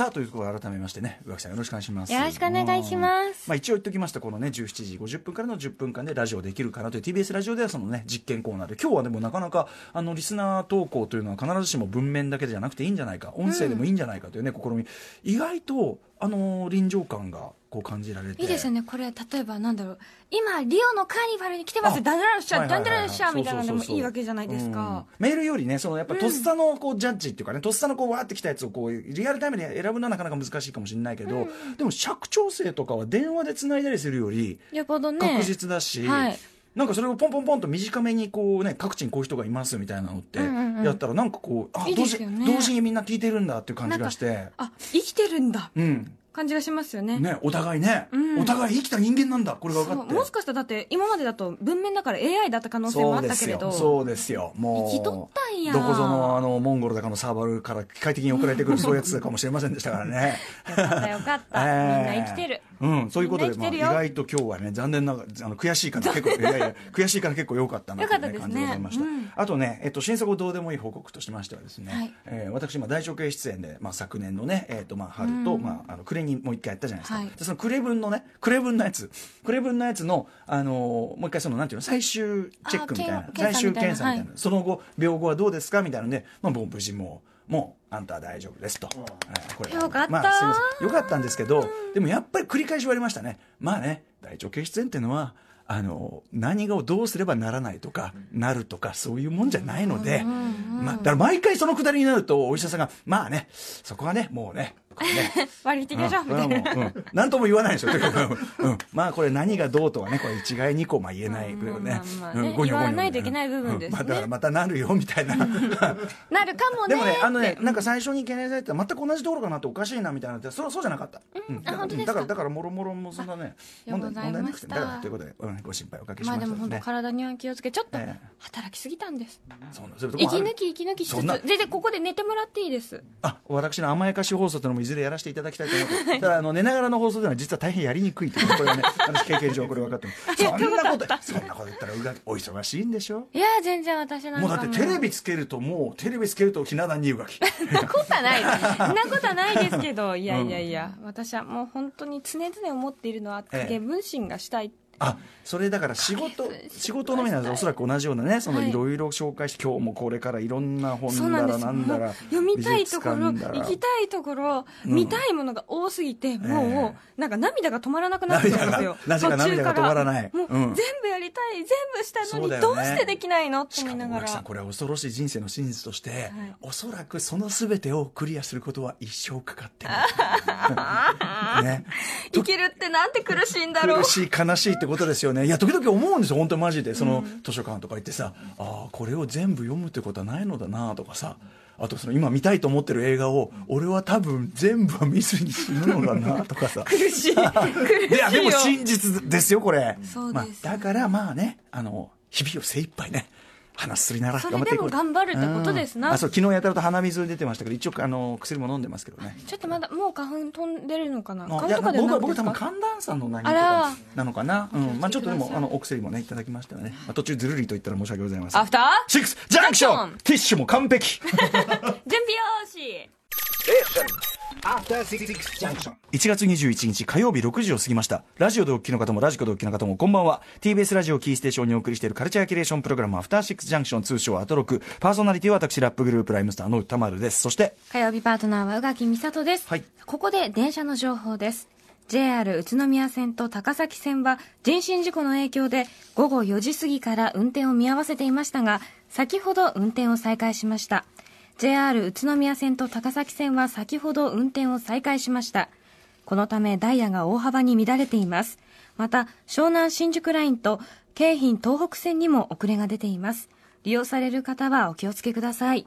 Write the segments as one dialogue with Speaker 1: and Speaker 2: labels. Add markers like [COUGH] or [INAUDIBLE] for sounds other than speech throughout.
Speaker 1: さあというところで改めましてね宇垣さんよろしくお願いします。
Speaker 2: よろしくお願いします。
Speaker 1: まあ、一応言っておきましたこのね17時50分からの10分間でラジオできるかなという TBS ラジオではそのね実験コーナーで。今日はでもなかなかあのリスナー投稿というのは必ずしも文面だけじゃなくていいんじゃないか音声でもいいんじゃないかというね、試み。意外とあの臨場感がこう感じられて。
Speaker 2: いいですよね。これ例えばなんだろう。今リオのカーニバルに来てます。
Speaker 1: あ
Speaker 2: ダンダラッシャ
Speaker 1: はいはいはい。
Speaker 2: ダンダラッシャみたいなのでもいいわけじゃないですか。
Speaker 1: うん。メールよりねそのやっぱとっさのこうジャッジっていうかねとっさのこうわーってきたやつをこうリアルタイムで選ぶのはなかなか難しいかもしれないけど、でも尺調整とかは電話でつないだりするより
Speaker 2: よっぽどね。
Speaker 1: 確実だし、
Speaker 2: はい
Speaker 1: なんかそれをポンポンポンと短めにこうね各地にこういう人がいますみたいなのって
Speaker 2: うんうんうん。
Speaker 1: やったらなんかこうあ
Speaker 2: いい
Speaker 1: 同時にみんな聞いてるんだっていう感じがして。
Speaker 2: あ生きてるんだ。
Speaker 1: うん。
Speaker 2: 感じがしますよね。
Speaker 1: ねお互いね、
Speaker 2: うん。
Speaker 1: お互い生きた人間なんだ。これが分かって。
Speaker 2: もしかしたらだって今までだと文面だから AI だった可能性もあったけれど。
Speaker 1: そうですよ。もう
Speaker 2: 生きとったんや。
Speaker 1: どこぞのあのモンゴルだかのサーバルから機械的に送られてくるそういうやつかもしれませんでしたからね。
Speaker 2: よかったよかった、[LAUGHS]
Speaker 1: えー。
Speaker 2: みんな生きてる
Speaker 1: うん、そういうことで、まあ、意外と今日はね、残念ながら、あの、悔しいから結構、いやいや、悔しいから結構良かったなという、ね、
Speaker 2: ね。
Speaker 1: 感じでございました。
Speaker 2: うん。
Speaker 1: あとね、えっと、新作どうでもいい報告としましてはですね、
Speaker 2: はい。
Speaker 1: えー私、今、大腸系出演で、まあ、昨年のね、えっと、まあ、春と、
Speaker 2: うん。
Speaker 1: まあ、あの、暮れにもう一回やったじゃないですか。
Speaker 2: はい。
Speaker 1: で、その暮れ分のね、暮れ分のやつ、暮れ分のやつの、あのーもう一回その、なんていうの、最終チェックみたいな
Speaker 2: あ、
Speaker 1: 最終検査みたいな、
Speaker 2: 検査みたいな。
Speaker 1: その後、病後はどうですかみたいなので、まあ、もう無事もう、もう、あんたは大丈夫ですと。はいこれ
Speaker 2: よかった
Speaker 1: まあ、すいません。よかったんですけど、でもやっぱり繰り返し言われましたね。まあね、大腸系出演っていうのは、あの、何がをどうすればならないとか、なるとか、そういうもんじゃないので、まあ、だから毎回そのくだりになると、お医者さんが、まあね、そこはね、もうね、これね。[LAUGHS]
Speaker 2: 割り切りましょうみたいな、
Speaker 1: うん。とも言わないでしょ、うん、[LAUGHS] まあこれ何がどうとはね、これ一概にこう、まあ言えない部分ね。
Speaker 2: 言わないといけない部分ですね。
Speaker 1: うん。まあだからまたなるよ、みたいな。[LAUGHS]
Speaker 2: なるかもね
Speaker 1: でもね、あのね
Speaker 2: っ、て
Speaker 1: なんか最初に懸念されてた全く同じところかなっておかしいなみたいな。って、そうそうじゃなかった。うん。だから、だから、もろもろもそんなね、
Speaker 2: ようございました。
Speaker 1: だから、ということで、うん。ご心配おかけし
Speaker 2: まあでも本当
Speaker 1: ましたのでね。
Speaker 2: 体には気をつけちょっと
Speaker 1: ええ。
Speaker 2: 働きすぎたんです、息抜き息抜きしつつ全然ここで寝てもらっていいです。
Speaker 1: あ、私の甘やかし放送というのもいずれやらせていただきたいと思って。ただ、あの、寝ながらの放送というのは実は大変やりにくいという、[LAUGHS] これはね、私経験上これ分かってます。そんなこと、そんなこと言ったら、うが、お忙しいんでしょ？
Speaker 2: いやー全然私なんか
Speaker 1: も。うだってテレビつけるともう、テレビつけるとひな壇にうがき。
Speaker 2: そんなことはない。[LAUGHS] なことはないですけどいやいやいや、私はもう本当に常々思っているのは
Speaker 1: ええ。
Speaker 2: 影分身がしたい、
Speaker 1: あそれだから仕事仕事のみならずおそらく同じようなねその
Speaker 2: はい
Speaker 1: いろいろ紹介して今日もこれからいろんな本だら
Speaker 2: なん
Speaker 1: だら
Speaker 2: 読みたいところ行きたいところ、
Speaker 1: うん。
Speaker 2: 見たいものが多すぎてもう、
Speaker 1: え
Speaker 2: なんか涙が止まらなくなってたんですよ。
Speaker 1: なぜか涙が止まらない。
Speaker 2: 途中から
Speaker 1: うん。
Speaker 2: もう全部やりたい全部したのに
Speaker 1: ね。
Speaker 2: うしてできないの？って思いながら。
Speaker 1: これは恐ろしい人生の真実として、
Speaker 2: はい。
Speaker 1: おそらくその全てをクリアすることは一生かかってる、[LAUGHS] ね、
Speaker 2: 生きるってなんて苦しいんだろう。
Speaker 1: 苦しい悲しいってことですよね。いや時々思うんですよ本当にマジで。その、図書館とか行ってさああこれを全部読むってことはないのだなとかさ。あとその今見たいと思ってる映画を俺は多分全部は見ずに死ぬのだなとかさ。[LAUGHS]
Speaker 2: 苦しい。[LAUGHS] 苦しい
Speaker 1: いやでも
Speaker 2: よ。
Speaker 1: 真実ですよこれ。まあ、だからまあねあの日々を精一杯ね話すりながら
Speaker 2: それ
Speaker 1: 頑張っていこう。
Speaker 2: でも頑張るってことですな。
Speaker 1: うん。あそう昨日やたらと鼻水出てましたけど一応あの薬も飲んでますけどね。
Speaker 2: ちょっとまだもう花粉飛んでるのかな？
Speaker 1: あいや
Speaker 2: 花粉とかでは
Speaker 1: 僕は僕は多分寒暖差の何から。なのかな、うん。まあ、ちょっとでもあのお薬もねい。ただきましたよね、まあ、途中ずるりと言ったら申し訳ございません。
Speaker 2: アフター？
Speaker 1: シックスジャンクション！
Speaker 2: ジャンクション。
Speaker 1: ティッシュも完璧！[LAUGHS]
Speaker 2: 準備よーし
Speaker 3: ！Junction.
Speaker 1: 1月21日火曜日6時を過ぎました。ラジオでお聞きの方もラジコでお聞きの方もこんばんは。TBS ラジオキーステーションにお送りしているカルチャーキュレーションプログラムアフターシックスジャンクション通称アトロク。パーソナリティは私ラップグループライムスターの宇多丸です。そして
Speaker 2: 火曜日パートナーは宇垣美里です、
Speaker 1: はい。
Speaker 2: ここで電車の情報です。JR 宇都宮線と高崎線は人身事故の影響で午後4時過ぎから運転を見合わせていましたが先ほど運転を再開しました JR 宇都宮線と高崎線は先ほど運転を再開しました。このためダイヤが大幅に乱れています。また湘南新宿ラインと京浜東北線にも遅れが出ています。利用される方はお気をつけください。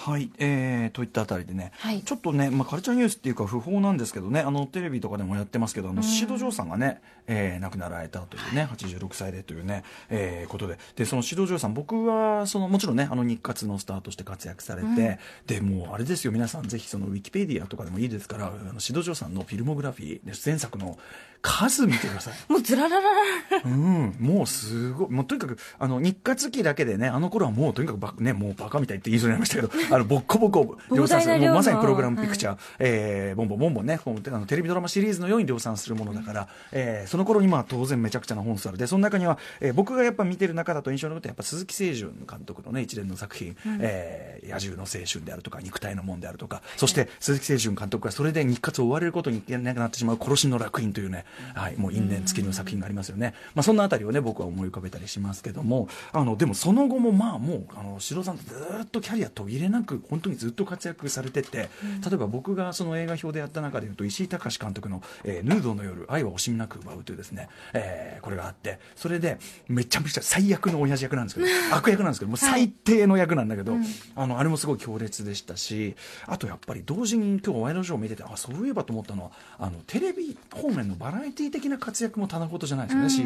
Speaker 1: はい、えー、といったあたりでね、
Speaker 2: はい。
Speaker 1: ちょっとね、まあ、カルチャーニュースっていうか不法なんですけどねあのテレビとかでもやってますけどあの宍戸城さんがね、えー亡くなられたというね86歳でというね、えーことで。でその宍戸城さん僕はそのもちろんねあの日活のスターとして活躍されて、でもうあれですよ皆さんぜひそのウィキペディアとかでもいいですからあの宍戸城さんのフィルモグラフィーで前作の数見てください。[LAUGHS]
Speaker 2: もうずららららら
Speaker 1: うん、もうすごい、もうとにかく、あの、日活期だけでね、あの頃はもうとにかくバね、もうバカみたいって言いそうになりましたけど、あのボッコボコ量産するもうまさにプログラムピクチャー、えーボンボンボンボンね。あのテレビドラマシリーズのように量産するものだから、えーその頃にまあ当然めちゃくちゃな本数ある。でその中には、えー僕がやっぱ見てる中だと印象に残ってやっぱ鈴木清純監督のね一連の作品「えー野獣の青春」であるとか「肉体の門」であるとか。そして鈴木清純監督がそれで日活を追われることになくなってしまう「殺しの楽園」というね、はい、もう因縁付きの作品がありますよね、まあ、そんなあたりをね僕は思い浮かべたりしますけども。あのでもその後もまあもうあの城さんずっとキャリア途切れなく本当にずっと活躍されてて、例えば僕がその映画表でやった中でいうと石井隆監督の、えーヌードの夜愛は惜しみなく奪う」というですね、えーこれがあってそれでめちゃめちゃ最悪の親父役なんですけど [LAUGHS] 悪役なんですけどもう最低の役なんだけど、あのあれもすごい強烈でしたしあとやっぱり同時に今日ワイドショーを見ててあそういえばと思ったのはあのテレビ方面のバラエティ的な活躍もただことじゃないですよね、し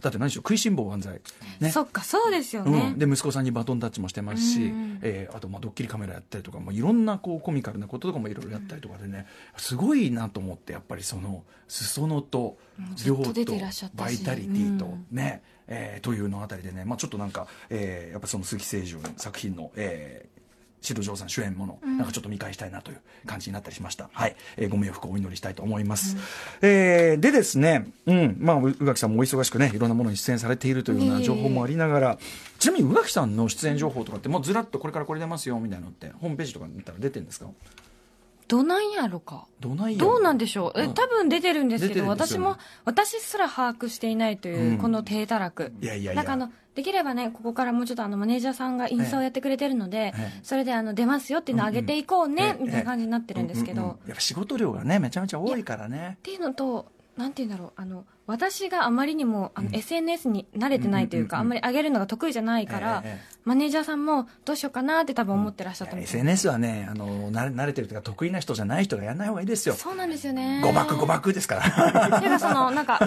Speaker 1: だって何でしょう食いしん坊万歳。ね。
Speaker 2: そっかそうですよ
Speaker 1: う
Speaker 2: ね
Speaker 1: ん、で息子さんにバトンタッチもしてますし、
Speaker 2: うん。
Speaker 1: えーあとまあドッキリカメラやったりとかもいろんなこうコミカルなこととかもいろいろやったりとかでねすごいなと思ってやっぱりその裾野と量と
Speaker 2: ずっと
Speaker 1: バイタリティと
Speaker 2: うん。
Speaker 1: ね、えーというのあたりでね、まあ、ちょっとなんか、えーやっぱその鈴木清純作品の、えーシドさん主演もの、なんかちょっと見返したいなという感じになったりしました。はい。えーご冥福をお祈りしたいと思います。えーでですね、うん、まあ、う宇垣さんもお忙しくね、いろんなものに出演されているというような情報もありながら、ちなみに宇垣さんの出演情報とかって、もうずらっとこれからこれ出ますよみたいなのって、ホームページとか見たら出てるんですか？
Speaker 2: どなんやろか？
Speaker 1: どないや
Speaker 2: どうなんでしょう？え
Speaker 1: うん。
Speaker 2: 多分出てるんですけど
Speaker 1: ね。
Speaker 2: 私も私すら把握していないという、
Speaker 1: うん。
Speaker 2: この低たらく。
Speaker 1: いやいやいや。
Speaker 2: なんかあのできればねここからもうちょっとあのマネージャーさんがインスタをやってくれてるので、
Speaker 1: ええ。
Speaker 2: それであの出ますよっていうのを上げていこうね、
Speaker 1: うんうん。
Speaker 2: みたいな感じになってるんですけど、
Speaker 1: やっぱ仕事量がね、めちゃめちゃ多いからね。
Speaker 2: っ。ていうのとなんて言うんだろうあの私があまりにもあの、SNS に慣れてないというか、
Speaker 1: うんうんうん
Speaker 2: あんまり上げるのが得意じゃないから、
Speaker 1: ええええ
Speaker 2: マネージャーさんもどうしようかなって多分思ってらっしゃったみたいな、
Speaker 1: SNS はね、あの、慣れ慣れてるというか、得意な人じゃない人がやらない方がいいですよ。
Speaker 2: そうなんですよね。
Speaker 1: 誤爆誤爆ですから。
Speaker 2: ていうかそのなんか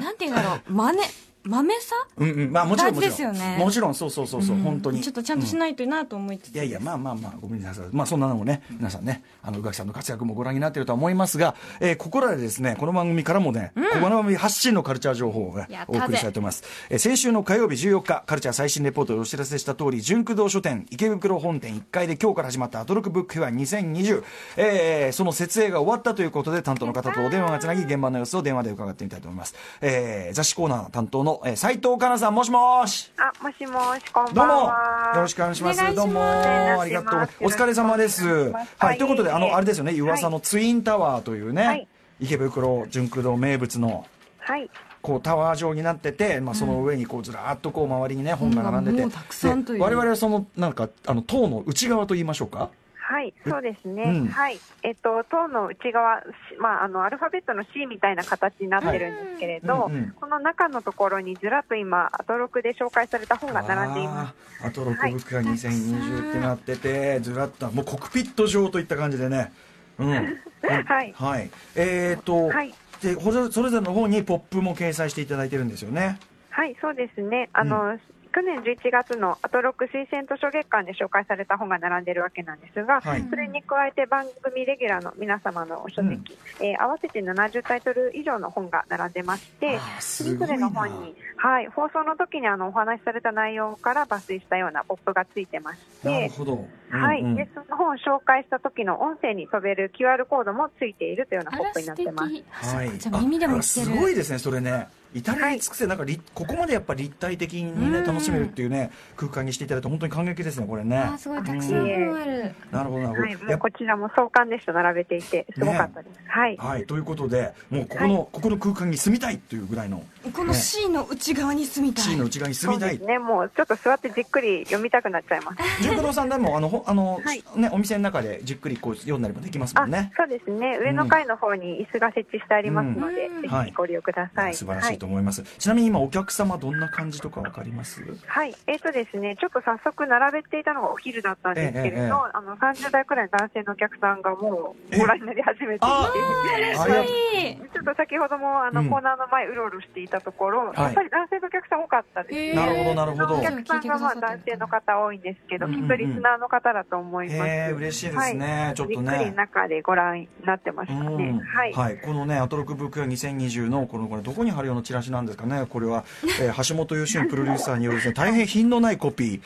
Speaker 2: なんて言うんだろう。真似豆さ？
Speaker 1: うんうん、まあもちろんもちろん。
Speaker 2: ね
Speaker 1: もちろん、そうそうそうそう、本当に。
Speaker 2: ちょっとちゃんとしないとなと思いつつ、
Speaker 1: いやいや、まあまあまあ、ごめんなさい。まあそんなのもね、皆さんね、あの、宇垣さんの活躍もご覧になっているとは思いますが、えーここらでですね、この番組からもね、この番組発信のカルチャー情報をねお送りしたいと思います。えー先週の火曜日14日、カルチャー最新レポートでお知らせした通り、純駆動書店、池袋本店1階で今日から始まったアトロクブックフェア2020、えーその設営が終わったということで、担当の方とお電話がつなぎ、現場の様子を電話で伺ってみたいと思います。えー雑誌コーナー担当の、えー斉藤香奈さん、もしもし。
Speaker 4: あ、もしもし、こん
Speaker 1: どうも。
Speaker 4: ばんは。
Speaker 1: よろしくお願いします。どうもありがとう。お疲れ様です。はい、ということで、あの、あれですよね、噂のツインタワーというね、
Speaker 4: はい。
Speaker 1: 池袋純駆動名物の、
Speaker 4: はい。
Speaker 1: こうタワー状になってて、まあ、その上にこうずらーっとこう周りにね本が並んでて、
Speaker 2: もうん
Speaker 1: で我々はそのなんかあの塔の内側と言いましょうか
Speaker 4: はい、そうですね。
Speaker 1: うん。
Speaker 4: はい。えっと、塔の内側、しまあ、あの、アルファベットの C みたいな形になってるんですけれど、
Speaker 1: はいうん。うん
Speaker 4: この中のところにずらっと今、アトロクで紹介された本が並んでいます。
Speaker 1: あーあと6ブックが2020ってなってて、ずらっともうコックピット上といった感じでね。うん。[LAUGHS]
Speaker 4: はい。
Speaker 1: はい。えっ、と、
Speaker 4: はい。
Speaker 1: でそれぞれの方にポップも掲載していただいてるんですよね。
Speaker 4: はい、そうですね。あの、去年11月のアトロック推薦図書月間で紹介された本が並んでいるわけなんですが、
Speaker 1: はい。
Speaker 4: それに加えて番組レギュラーの皆様のお書籍、えー合わせて70タイトル以上の本が並んでましてそれぞれの本に、はい、放送の時にあのお話しされた内容から抜粋したようなポップがついてまし
Speaker 1: なる
Speaker 4: て、
Speaker 1: ほど、
Speaker 4: はい、
Speaker 1: うん。うん
Speaker 4: でその本を紹介した時の音声に飛べる QR コードもついているというようなポップにな
Speaker 2: 素
Speaker 4: ってます。
Speaker 2: 敵。
Speaker 1: はい、
Speaker 2: じゃあ耳でも
Speaker 1: あ
Speaker 2: 聞ける。
Speaker 1: すごいですねそれね至れり尽くせなんかりここまでやっぱり立体的にね
Speaker 2: うん。
Speaker 1: 楽しめるっていうね空間にしていただいて本当に感激ですねこれね。
Speaker 2: あーすごいたくさん本ある。
Speaker 1: なるほどなるほど、
Speaker 4: こちらも壮観でした並べていてすごかったです。はい。
Speaker 1: はいということでもうここの、ここの空間に住みたいというぐらいの
Speaker 2: この C の内側に住みたい、
Speaker 1: C の内側に住みたい。
Speaker 4: そうですね、もうちょっと座ってじっくり読みたくなっちゃいます。
Speaker 1: 純九郎さんでもあのほあの、
Speaker 4: はい。
Speaker 1: ねお店の中でじっくりこう読んだりもできますも
Speaker 4: あ
Speaker 1: んね、
Speaker 4: そうですね、上の階の方に椅子が設置してありますので、
Speaker 2: うん。
Speaker 4: ぜ
Speaker 1: はい
Speaker 4: ひご利用ください。
Speaker 1: 素晴らしいと思います、ちなみに今お客様どんな感じとかわかります？
Speaker 4: はい、はい、えっ、とですね、ちょっと早速並べていたのがお昼だったんですけれど、
Speaker 1: ええええ。
Speaker 4: あの30代くらいの男性のお客さんがもうご覧になり始めていて、
Speaker 1: あありがとう
Speaker 4: ちょっと先ほどもあの、
Speaker 1: うん。
Speaker 4: コーナーの前うろうろしていたところ、
Speaker 1: はい。
Speaker 4: やっぱり男性のお客さん多かったです。
Speaker 2: へー
Speaker 1: なるほどなるほど。
Speaker 4: お客さんがまあ男性の方多いんですけど、きっとリスナーの方だと思います。
Speaker 1: へえ嬉しいですね、
Speaker 4: はい。
Speaker 1: ちょっとね。
Speaker 4: じっくり中でご覧になってましたね。
Speaker 1: うん。
Speaker 4: はい。
Speaker 1: このね、アトロックブックや2020の、この、これ、どこに貼るようなチラシなんですかね、これは、えー橋本良俊プロデューサーによるですね、大変品のないコピー、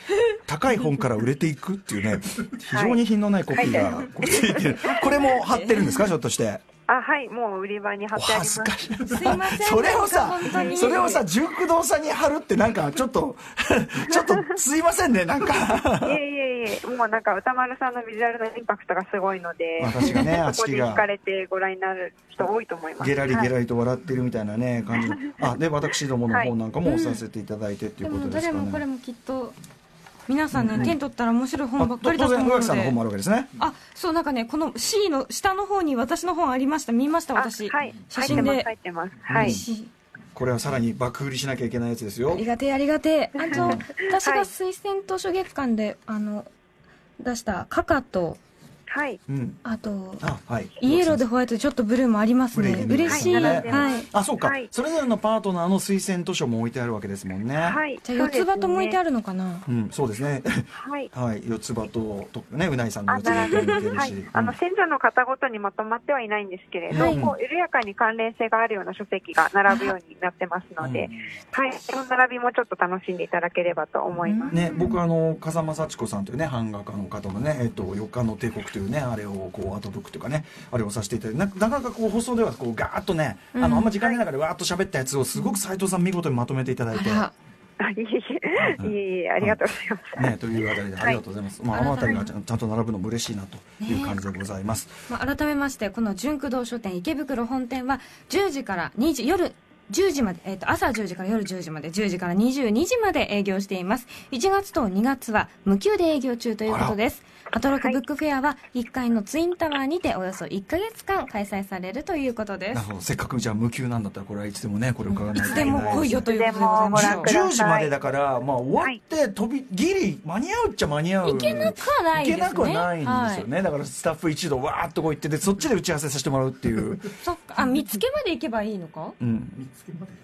Speaker 1: 高い本から売れていくっていうね、非常に品のないコピーが、
Speaker 4: はい。
Speaker 1: これも貼ってるんですか、ひょっとして。
Speaker 4: あ、はい、もう売り場に貼
Speaker 1: お
Speaker 4: ってあります。
Speaker 1: 恥ずかしい。
Speaker 2: すいません
Speaker 1: それをさそれをさ、純道さんに貼るってなんか、ちょっと、[LAUGHS] ちょっと、すいませんね、なんか。
Speaker 4: いえいえいえ、もうなんか歌丸さんのビジュアルのインパクトがすごいので、
Speaker 1: 私がねあちきが
Speaker 4: そこで惹かれてご覧になる人多いと思います。
Speaker 1: ゲラリゲラ
Speaker 4: はい
Speaker 1: リと笑ってるみたいなね、感じの。あ、で、私どもの方なんかも押させていただいてってい
Speaker 2: で
Speaker 1: うことですかね。
Speaker 2: れもこれもきっと皆さんね、手に取ったら面白い本ばっかりだと思うの
Speaker 1: 宇垣さんの方もあ
Speaker 2: で
Speaker 1: るわけですね。
Speaker 2: あそうなんかねこの C の下の方に私の本ありました。見ました
Speaker 4: あ
Speaker 2: 私、
Speaker 4: はい、
Speaker 2: 写真で。
Speaker 4: 入ってます、入ってます。はい。
Speaker 2: C
Speaker 1: これはさらに爆売りしなきゃいけないやつですよ。
Speaker 2: あり。がてえありがてえ。あと [LAUGHS] 私が
Speaker 4: はい。
Speaker 2: 推薦図書月間であの出したカカと
Speaker 4: はい。
Speaker 1: うん。
Speaker 2: あと
Speaker 1: あ、はい。
Speaker 2: イエローでホワイトでちょっとブルーもありますね嬉しい、
Speaker 1: はい
Speaker 2: はい
Speaker 1: あ、そうか、
Speaker 4: はい
Speaker 1: それぞれのパートナーの推薦図書も置いてあるわけですもんね。
Speaker 4: はい。
Speaker 2: じゃあ四つ葉とも置いてあ
Speaker 4: る。
Speaker 2: るのかな？
Speaker 1: うん、そうですね。
Speaker 4: はい。[LAUGHS]
Speaker 1: はい、四つ葉と、とね、うないさんの
Speaker 4: あ
Speaker 1: 四つ葉と似てるし。
Speaker 4: はい、あの選者の方ごとにまとまってはいないんですけれど、
Speaker 2: はい
Speaker 4: こう緩やかに関連性があるような書籍が並ぶようになってますので、はい、その並びもちょっと楽しんでいただければと思います。
Speaker 1: ね、僕あの風間幸子さんというね版画家の方のね「えっと、四日の帝国」というねあれをこうアートブックというかねあれをさせていただいてななかなかこう放送ではこうガーッとね、あのあんま時間の中でわーっと喋ったやつをすごく斉藤さん見事にまとめていただいて。
Speaker 2: あ
Speaker 4: いえいえ、いえありがとうございます。
Speaker 1: ね、というあたりでありがとうございます、まあ、あのあたりがちゃんちゃんと並ぶのも嬉しいなという感じでございます、
Speaker 2: まあ、改めましてこの純駆動書店池袋本店は10時から2時夜10時まで、えっと朝10時から夜10時まで10時から22時まで営業しています。1月と2月は無給で営業中ということです。アトロクブックフェアは1階のツインタワーにておよそ1か月間開催されるということです。
Speaker 1: なるほど。せっかくじゃあ無給なんだったらこれはいつでもねこれ伺わないと
Speaker 2: いつでも来いよということでございましょう
Speaker 4: いつでもご覧ください
Speaker 1: 10時までだから、まあ、終わって飛び、ギリ間に合うっちゃ間に合う。
Speaker 2: いけなくはないですね。
Speaker 1: いけなくはないんですよね、だからスタッフ一同わーっとこう行ってでそっちで打ち合わせさせてもらうっていう、
Speaker 2: そっか。あ見つけまで行けばいいのか？
Speaker 1: うん、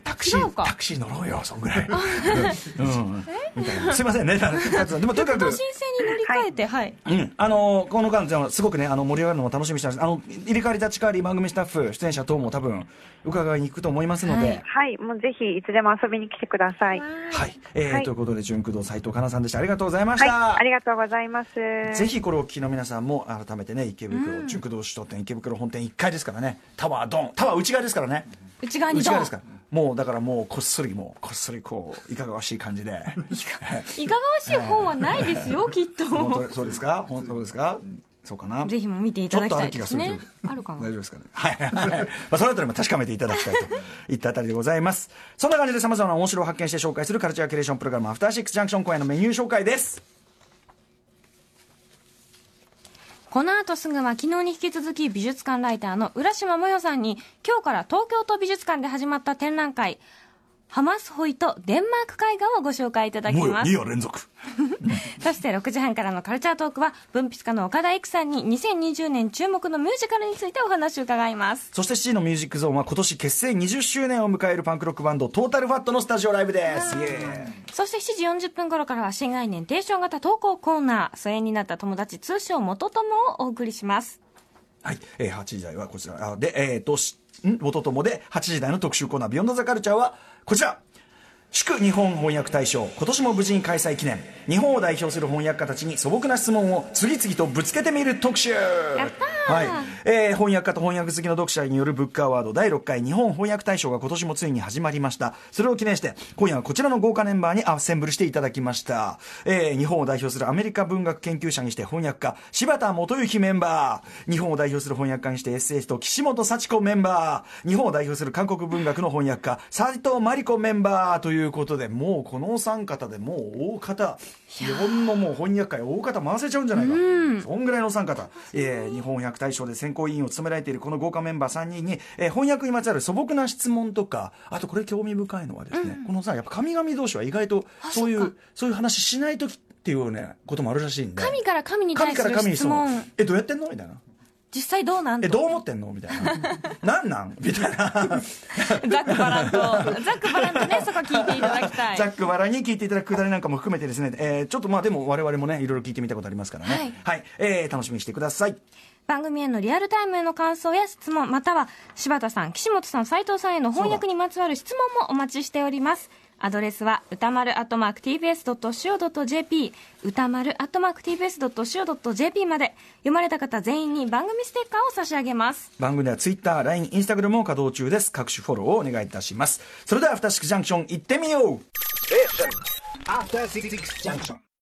Speaker 1: タクシータクシー乗ろうよそんぐらい、うん、みたいなすいませんね。[LAUGHS] でもとにかく
Speaker 2: 申請に乗り換えてはい、
Speaker 1: うん、あのこの間、じゃあすごくね、あの盛り上がるのも楽しみにしてます。あの入れ替わり立ち替わり番組スタッフ、出演者等も多分伺いに行くと思いますので。
Speaker 2: はい。
Speaker 4: はい、もうぜひいつでも遊びに来てください。
Speaker 1: はい、えー
Speaker 4: はい。
Speaker 1: ということで、純駆動斉藤かなさんでした。ありがとうございました。
Speaker 4: はい、ありがとうございます。
Speaker 1: ぜひこれをお聞きの皆さんも改めてね、池袋、純駆動首都店池袋本店1階ですからね、タワードン、タワー内側ですからね。
Speaker 2: 内側にドン。
Speaker 1: 内側ですから。もうだからもうこっそりもうこっそりこういかがわしい感じで。[LAUGHS]
Speaker 2: いかがわしい本はないですよきっと
Speaker 1: そうですか？本当ですか？そうかな
Speaker 2: ぜひも見ていただきたいですね
Speaker 1: ある気がするけど
Speaker 2: あるかな
Speaker 1: 大丈夫ですかね？はい。は [LAUGHS] いまあ、そのあたりも確かめていただきたいといったあたりでございます。そんな感じで様々な面白を発見して紹介するカルチャーキュレーションプログラム、アフターシックスジャンクション公演のメニュー紹介です。
Speaker 2: この後すぐは昨日に引き続き美術館ライターの浦島もよさんに今日から東京都美術館で始まった展覧会。ハマスホイとデンマーク絵画をご紹介いただき
Speaker 1: もう
Speaker 2: ます
Speaker 1: 2夜連続。[LAUGHS]
Speaker 2: そして6時半からのカルチャートークは文筆家の岡田育さんに2020年注目のミュージカルについてお話を伺います。
Speaker 1: そして C のミュージックゾーンは今年結成20周年を迎えるパンクロックバンドトータルファットのスタジオライブです。
Speaker 2: そして7時40分頃からは新概念提唱型投稿コーナー疎遠になった友達通称元友をお送りします。
Speaker 1: はい、えー、8時台はこちら。あで、えっ、と、しん？元友で8時台の特集コーナー、ビヨンドザカルチャーはこちら。祝日本翻訳大賞。今年も無事に開催記念。日本を代表する翻訳家たちに素朴な質問を次々とぶつけてみる特集。はいえー翻訳家と翻訳好きの読者によるブックアワード第6回日本翻訳大賞が今年もついに始まりました。それを記念して今夜はこちらの豪華メンバーにアッセンブルしていただきました、えー日本を代表するアメリカ文学研究者にして翻訳家柴田元幸メンバー。日本を代表する翻訳家にしてエッセイスト岸本幸子メンバー。日本を代表する韓国文学の翻訳家斉藤真理子メンバー。ということでもうこのお三方でもう大方。日本のもう翻訳界大方回せちゃうんじゃないか、そんぐらいのお三方、えー日本翻訳大賞で選考委員を務められているこの豪華メンバー3人に、えー翻訳にまつわる素朴な質問とかあとこれ興味深いのはですね、このさやっぱ神々同士は意外とそういうそういう話しない時っていうねこともあるらしいんで。
Speaker 2: 神から神に対する質問。
Speaker 1: えどうやってんのみたいな
Speaker 2: 実際どうなんと？
Speaker 1: えどう思ってんの？みたいな。[LAUGHS] なんなん？みたいな。
Speaker 2: ザックバランと。ザックバランとねそこ聞いていただきたい。
Speaker 1: ザックバラに聞いていただくくだりなんかも含めてですね、えーちょっとまあでも我々もねいろいろ聞いてみたことありますからね。
Speaker 2: はい。
Speaker 1: えー楽しみにしてください。
Speaker 2: 番組へのリアルタイムへの感想や質問または柴田さん岸本さん斉藤さんへの翻訳にまつわる質問もお待ちしておりますアドレスは歌丸アットマーク TBS.CO.JP 歌丸アットマーク TBS.CO.JP まで読まれた方全員に番組ステッカーを差し上げます。
Speaker 1: 番組ではツイッター LINE、インスタグラムも稼働中です。各種フォローをお願いいたします。それではアフターシックスジャンクション行ってみよう。
Speaker 3: After Six Junction.